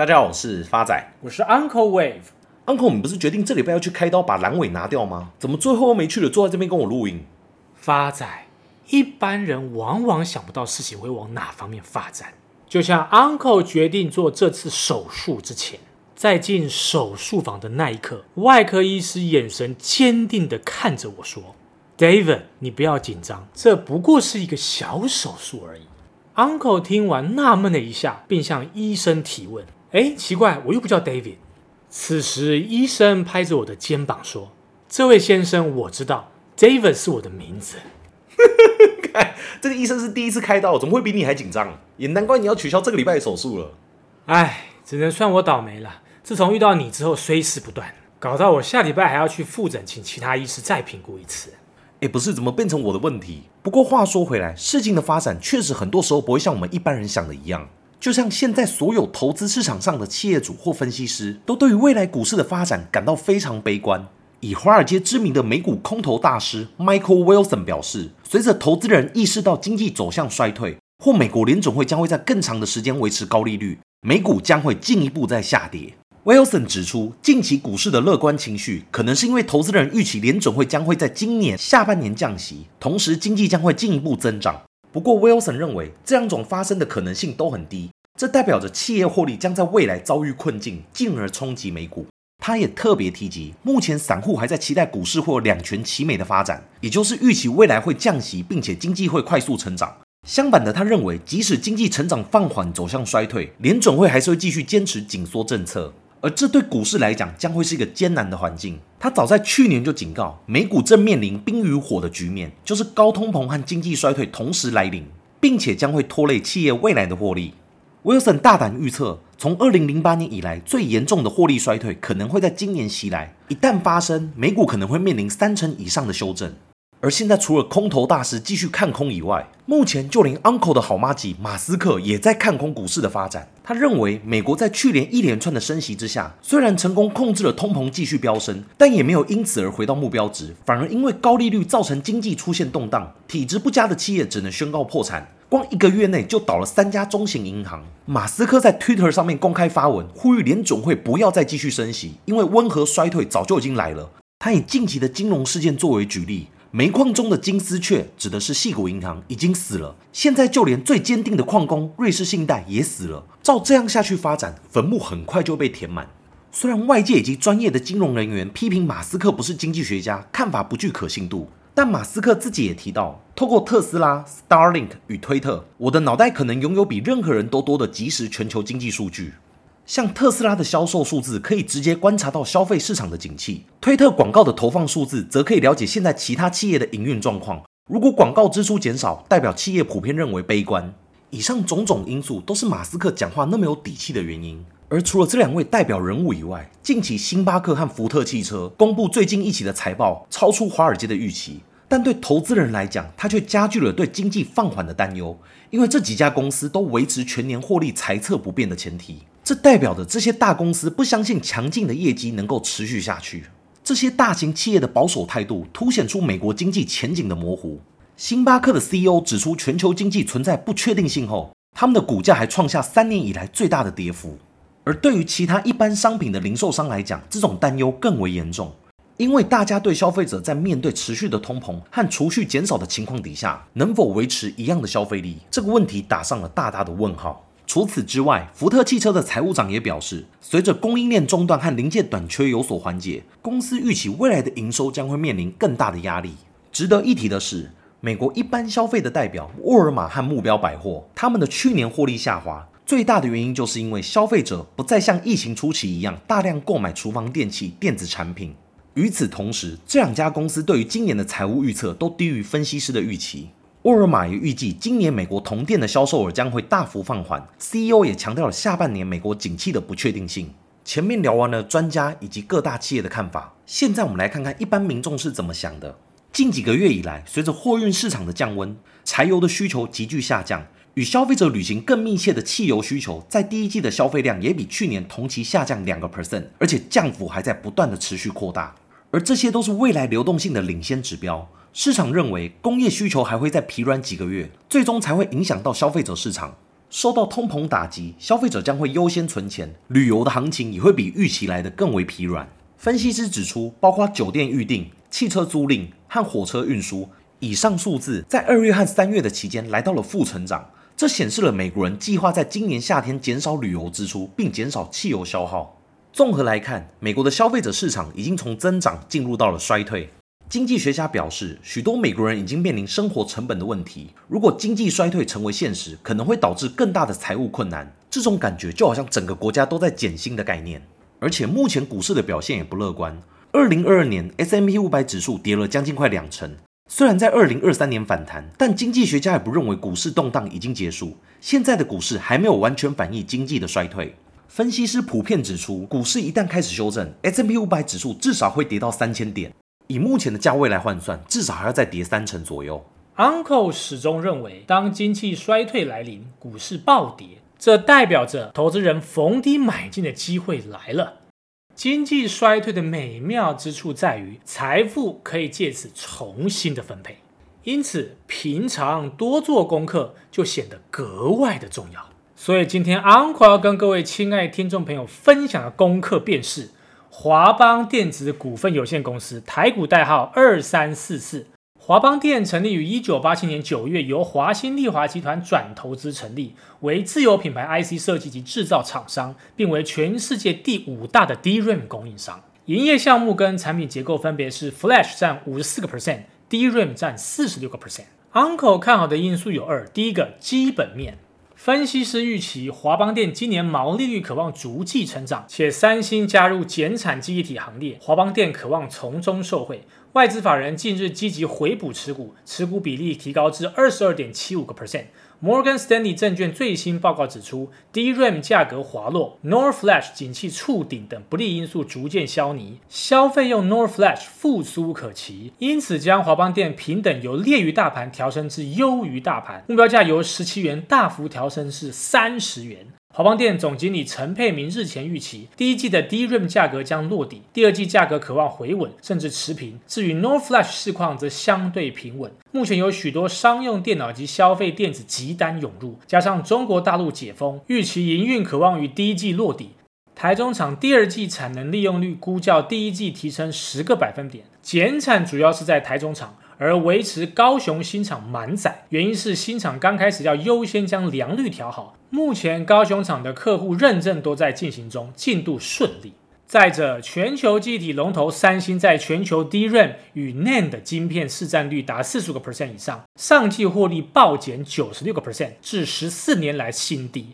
大家好，我是发仔，我是 Uncle Wave。Uncle，你不是决定这礼拜要去开刀把阑尾拿掉吗？怎么最后又没去了，坐在这边跟我录音？发仔，一般人往往想不到事情会往哪方面发展。就像 Uncle 决定做这次手术之前，在进手术房的那一刻，外科医师眼神坚定地看着我说：“David，你不要紧张，这不过是一个小手术而已。” Uncle 听完纳闷了一下，并向医生提问：“哎，奇怪，我又不叫 David。”此时，医生拍着我的肩膀说：“这位先生，我知道，David 是我的名字。”看，这个医生是第一次开刀，怎么会比你还紧张？也难怪你要取消这个礼拜的手术了。哎，只能算我倒霉了。自从遇到你之后，衰事不断，搞到我下礼拜还要去复诊，请其他医师再评估一次。哎，不是，怎么变成我的问题？不过话说回来，事情的发展确实很多时候不会像我们一般人想的一样。就像现在所有投资市场上的企业主或分析师，都对于未来股市的发展感到非常悲观。以华尔街知名的美股空头大师 Michael Wilson 表示，随着投资人意识到经济走向衰退，或美国联准会将会在更长的时间维持高利率，美股将会进一步在下跌。Wilson 指出，近期股市的乐观情绪，可能是因为投资人预期联准会将会在今年下半年降息，同时经济将会进一步增长。不过，Wilson 认为这两种发生的可能性都很低，这代表着企业获利将在未来遭遇困境，进而冲击美股。他也特别提及，目前散户还在期待股市或两全其美的发展，也就是预期未来会降息，并且经济会快速成长。相反的，他认为即使经济成长放缓，走向衰退，联准会还是会继续坚持紧缩政策。而这对股市来讲将会是一个艰难的环境。他早在去年就警告，美股正面临冰与火的局面，就是高通膨和经济衰退同时来临，并且将会拖累企业未来的获利。Wilson 大胆预测，从2008年以来最严重的获利衰退可能会在今年袭来。一旦发生，美股可能会面临三成以上的修正。而现在，除了空头大师继续看空以外，目前就连 Uncle 的好妈吉马斯克也在看空股市的发展。他认为，美国在去年一连串的升息之下，虽然成功控制了通膨继续飙升，但也没有因此而回到目标值，反而因为高利率造成经济出现动荡，体质不佳的企业只能宣告破产。光一个月内就倒了三家中型银行。马斯克在 Twitter 上面公开发文，呼吁联总会不要再继续升息，因为温和衰退早就已经来了。他以近期的金融事件作为举例。煤矿中的金丝雀指的是矽谷银行已经死了，现在就连最坚定的矿工瑞士信贷也死了。照这样下去发展，坟墓很快就被填满。虽然外界以及专业的金融人员批评马斯克不是经济学家，看法不具可信度，但马斯克自己也提到，透过特斯拉、Starlink 与推特，我的脑袋可能拥有比任何人都多的即时全球经济数据。像特斯拉的销售数字可以直接观察到消费市场的景气，推特广告的投放数字则可以了解现在其他企业的营运状况。如果广告支出减少，代表企业普遍认为悲观。以上种种因素都是马斯克讲话那么有底气的原因。而除了这两位代表人物以外，近期星巴克和福特汽车公布最近一期的财报，超出华尔街的预期，但对投资人来讲，它却加剧了对经济放缓的担忧，因为这几家公司都维持全年获利财测不变的前提。这代表着这些大公司不相信强劲的业绩能够持续下去。这些大型企业的保守态度凸显出美国经济前景的模糊。星巴克的 CEO 指出，全球经济存在不确定性后，他们的股价还创下三年以来最大的跌幅。而对于其他一般商品的零售商来讲，这种担忧更为严重，因为大家对消费者在面对持续的通膨和储蓄减少的情况底下，能否维持一样的消费力，这个问题打上了大大的问号。除此之外，福特汽车的财务长也表示，随着供应链中断和零件短缺有所缓解，公司预期未来的营收将会面临更大的压力。值得一提的是，美国一般消费的代表沃尔玛和目标百货，他们的去年获利下滑，最大的原因就是因为消费者不再像疫情初期一样大量购买厨房电器、电子产品。与此同时，这两家公司对于今年的财务预测都低于分析师的预期。沃尔玛也预计今年美国同店的销售额将会大幅放缓。CEO 也强调了下半年美国景气的不确定性。前面聊完了专家以及各大企业的看法，现在我们来看看一般民众是怎么想的。近几个月以来，随着货运市场的降温，柴油的需求急剧下降，与消费者旅行更密切的汽油需求，在第一季的消费量也比去年同期下降两个 percent，而且降幅还在不断的持续扩大。而这些都是未来流动性的领先指标。市场认为工业需求还会再疲软几个月，最终才会影响到消费者市场。受到通膨打击，消费者将会优先存钱，旅游的行情也会比预期来得更为疲软。分析师指出，包括酒店预订、汽车租赁和火车运输，以上数字在二月和三月的期间来到了负成长。这显示了美国人计划在今年夏天减少旅游支出，并减少汽油消耗。综合来看，美国的消费者市场已经从增长进入到了衰退。经济学家表示，许多美国人已经面临生活成本的问题。如果经济衰退成为现实，可能会导致更大的财务困难。这种感觉就好像整个国家都在减薪的概念。而且目前股市的表现也不乐观。二零二二年 S M P 五百指数跌了将近快两成。虽然在二零二三年反弹，但经济学家也不认为股市动荡已经结束。现在的股市还没有完全反映经济的衰退。分析师普遍指出，股市一旦开始修正，S M P 五百指数至少会跌到三千点。以目前的价位来换算，至少还要再跌三成左右。Uncle 始终认为，当经济衰退来临，股市暴跌，这代表着投资人逢低买进的机会来了。经济衰退的美妙之处在于，财富可以借此重新的分配，因此平常多做功课就显得格外的重要。所以今天 Uncle 要跟各位亲爱的听众朋友分享的功课便是。华邦电子股份有限公司，台股代号二三四四。华邦电成立于一九八七年九月，由华新丽华集团转投资成立，为自有品牌 IC 设计及制造厂商，并为全世界第五大的 DRAM 供应商。营业项目跟产品结构分别是 Flash 占五十四个 percent，DRAM 占四十六个 percent。Uncle 看好的因素有二，第一个基本面。分析师预期华邦电今年毛利率渴望逐季成长，且三星加入减产记忆体行列，华邦电渴望从中受惠。外资法人近日积极回补持股，持股比例提高至二十二点七五个 percent。摩根士丹利证券最新报告指出，DRAM 价格滑落，NOR Flash 景气触顶等不利因素逐渐消弭，消费用 NOR Flash 复苏可期，因此将华邦电平等由劣于大盘调升至优于大盘，目标价由十七元大幅调升至三十元。华邦电总经理陈佩明日前预期，第一季的 DRAM 价格将落底，第二季价格可望回稳，甚至持平。至于 NOR Flash 市况则相对平稳。目前有许多商用电脑及消费电子急单涌入，加上中国大陆解封，预期营运可望于第一季落底。台中厂第二季产能利用率估较第一季提升十个百分点，减产主要是在台中厂。而维持高雄新厂满载，原因是新厂刚开始要优先将良率调好。目前高雄厂的客户认证都在进行中，进度顺利。再者，全球记忆体龙头三星在全球 DRAM 与 NAND 晶片市占率达四十个 percent 以上，上季获利暴减九十六个 percent 至十四年来新低。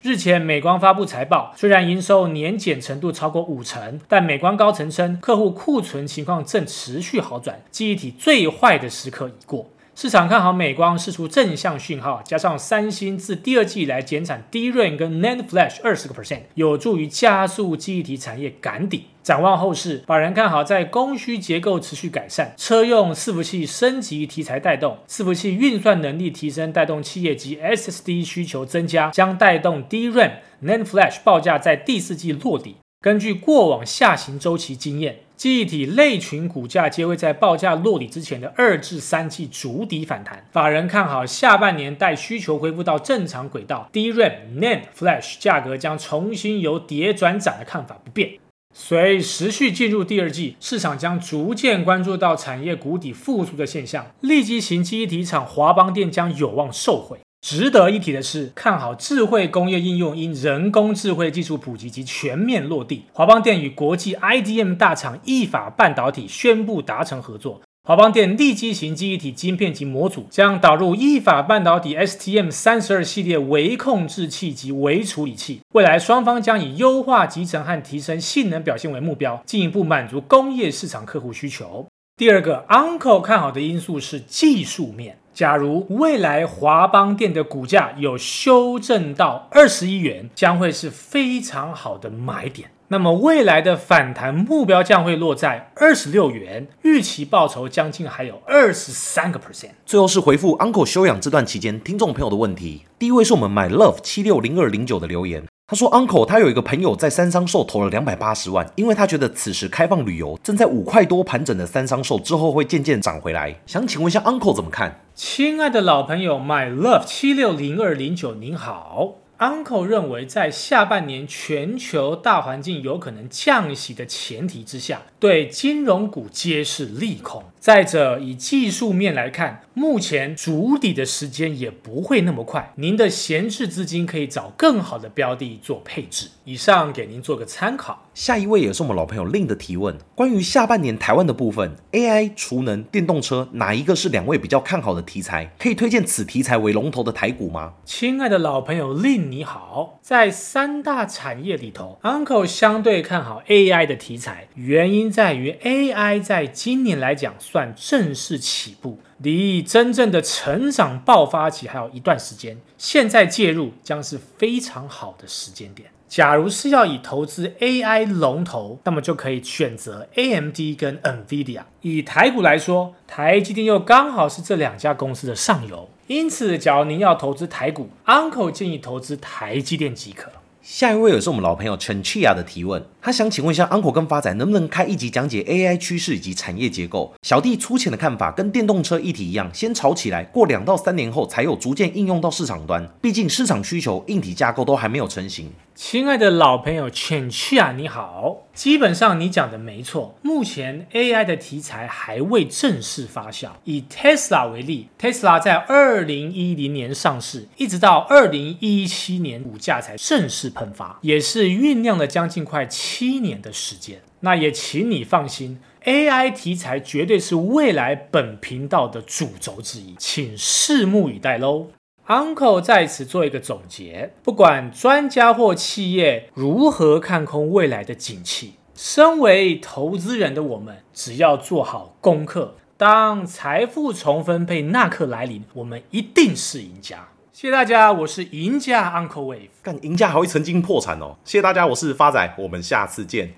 日前，美光发布财报，虽然营收年减程度超过五成，但美光高层称客户库存情况正持续好转，记忆体最坏的时刻已过。市场看好美光释出正向讯号，加上三星自第二季来减产 DRAM 跟 NAND Flash 二十个 percent，有助于加速记忆体产业赶底。展望后市，法人看好在供需结构持续改善、车用伺服器升级题材带动、伺服器运算能力提升带动企业级 SSD 需求增加，将带动 DRAM、NAND Flash 报价在第四季落底。根据过往下行周期经验。记忆体类群股价皆会在报价落底之前的二至三季筑底反弹。法人看好下半年待需求恢复到正常轨道，DRAM、NAND、Flash 价格将重新由跌转涨的看法不变。随时序进入第二季，市场将逐渐关注到产业谷底复苏的现象，利基型记忆体厂华邦电将有望受惠。值得一提的是，看好智慧工业应用因人工智慧技术普及及全面落地。华邦电与国际 IDM 大厂意法半导体宣布达成合作，华邦电立基型记忆体晶片及模组将导入意法半导体 STM 三十二系列微控制器及微处理器。未来双方将以优化集成和提升性能表现为目标，进一步满足工业市场客户需求。第二个，Uncle 看好的因素是技术面。假如未来华邦电的股价有修正到二十一元，将会是非常好的买点。那么未来的反弹目标将会落在二十六元，预期报酬将近还有二十三个 percent。最后是回复 Uncle 休养这段期间听众朋友的问题。第一位是我们 My Love 七六零二零九的留言。他说：“Uncle，他有一个朋友在三商寿投了两百八十万，因为他觉得此时开放旅游正在五块多盘整的三商寿之后会渐渐涨回来。想请问一下，Uncle 怎么看？”亲爱的老朋友，My Love 七六零二零九，您好。Uncle 认为，在下半年全球大环境有可能降息的前提之下，对金融股皆是利空。再者，以技术面来看，目前筑底的时间也不会那么快。您的闲置资金可以找更好的标的做配置。以上给您做个参考。下一位也是我们老朋友 Lin 的提问，关于下半年台湾的部分，AI、储能、电动车哪一个是两位比较看好的题材？可以推荐此题材为龙头的台股吗？亲爱的老朋友 Lin，你好，在三大产业里头，Uncle 相对看好 AI 的题材，原因在于 AI 在今年来讲。算正式起步，离真正的成长爆发期还有一段时间。现在介入将是非常好的时间点。假如是要以投资 AI 龙头，那么就可以选择 AMD 跟 NVIDIA。以台股来说，台积电又刚好是这两家公司的上游，因此，假如您要投资台股，Uncle 建议投资台积电即可。下一位也是我们老朋友陈气亚的提问，他想请问一下 Uncle 跟发仔能不能开一集讲解 AI 趋势以及产业结构？小弟粗浅的看法跟电动车议题一样，先炒起来，过两到三年后才有逐渐应用到市场端，毕竟市场需求、硬体架构都还没有成型。亲爱的老朋友浅气啊，你好。基本上你讲的没错，目前 AI 的题材还未正式发酵。以 Tesla 为例，Tesla 在二零一零年上市，一直到二零一七年股价才正式喷发，也是酝酿了将近快七七年的时间。那也请你放心，AI 题材绝对是未来本频道的主轴之一，请拭目以待喽。Uncle 在此做一个总结：不管专家或企业如何看空未来的景气，身为投资人的我们，只要做好功课，当财富重分配那刻来临，我们一定是赢家。谢谢大家，我是赢家 Uncle Wave。但赢家还会曾经破产哦！谢谢大家，我是发仔，我们下次见。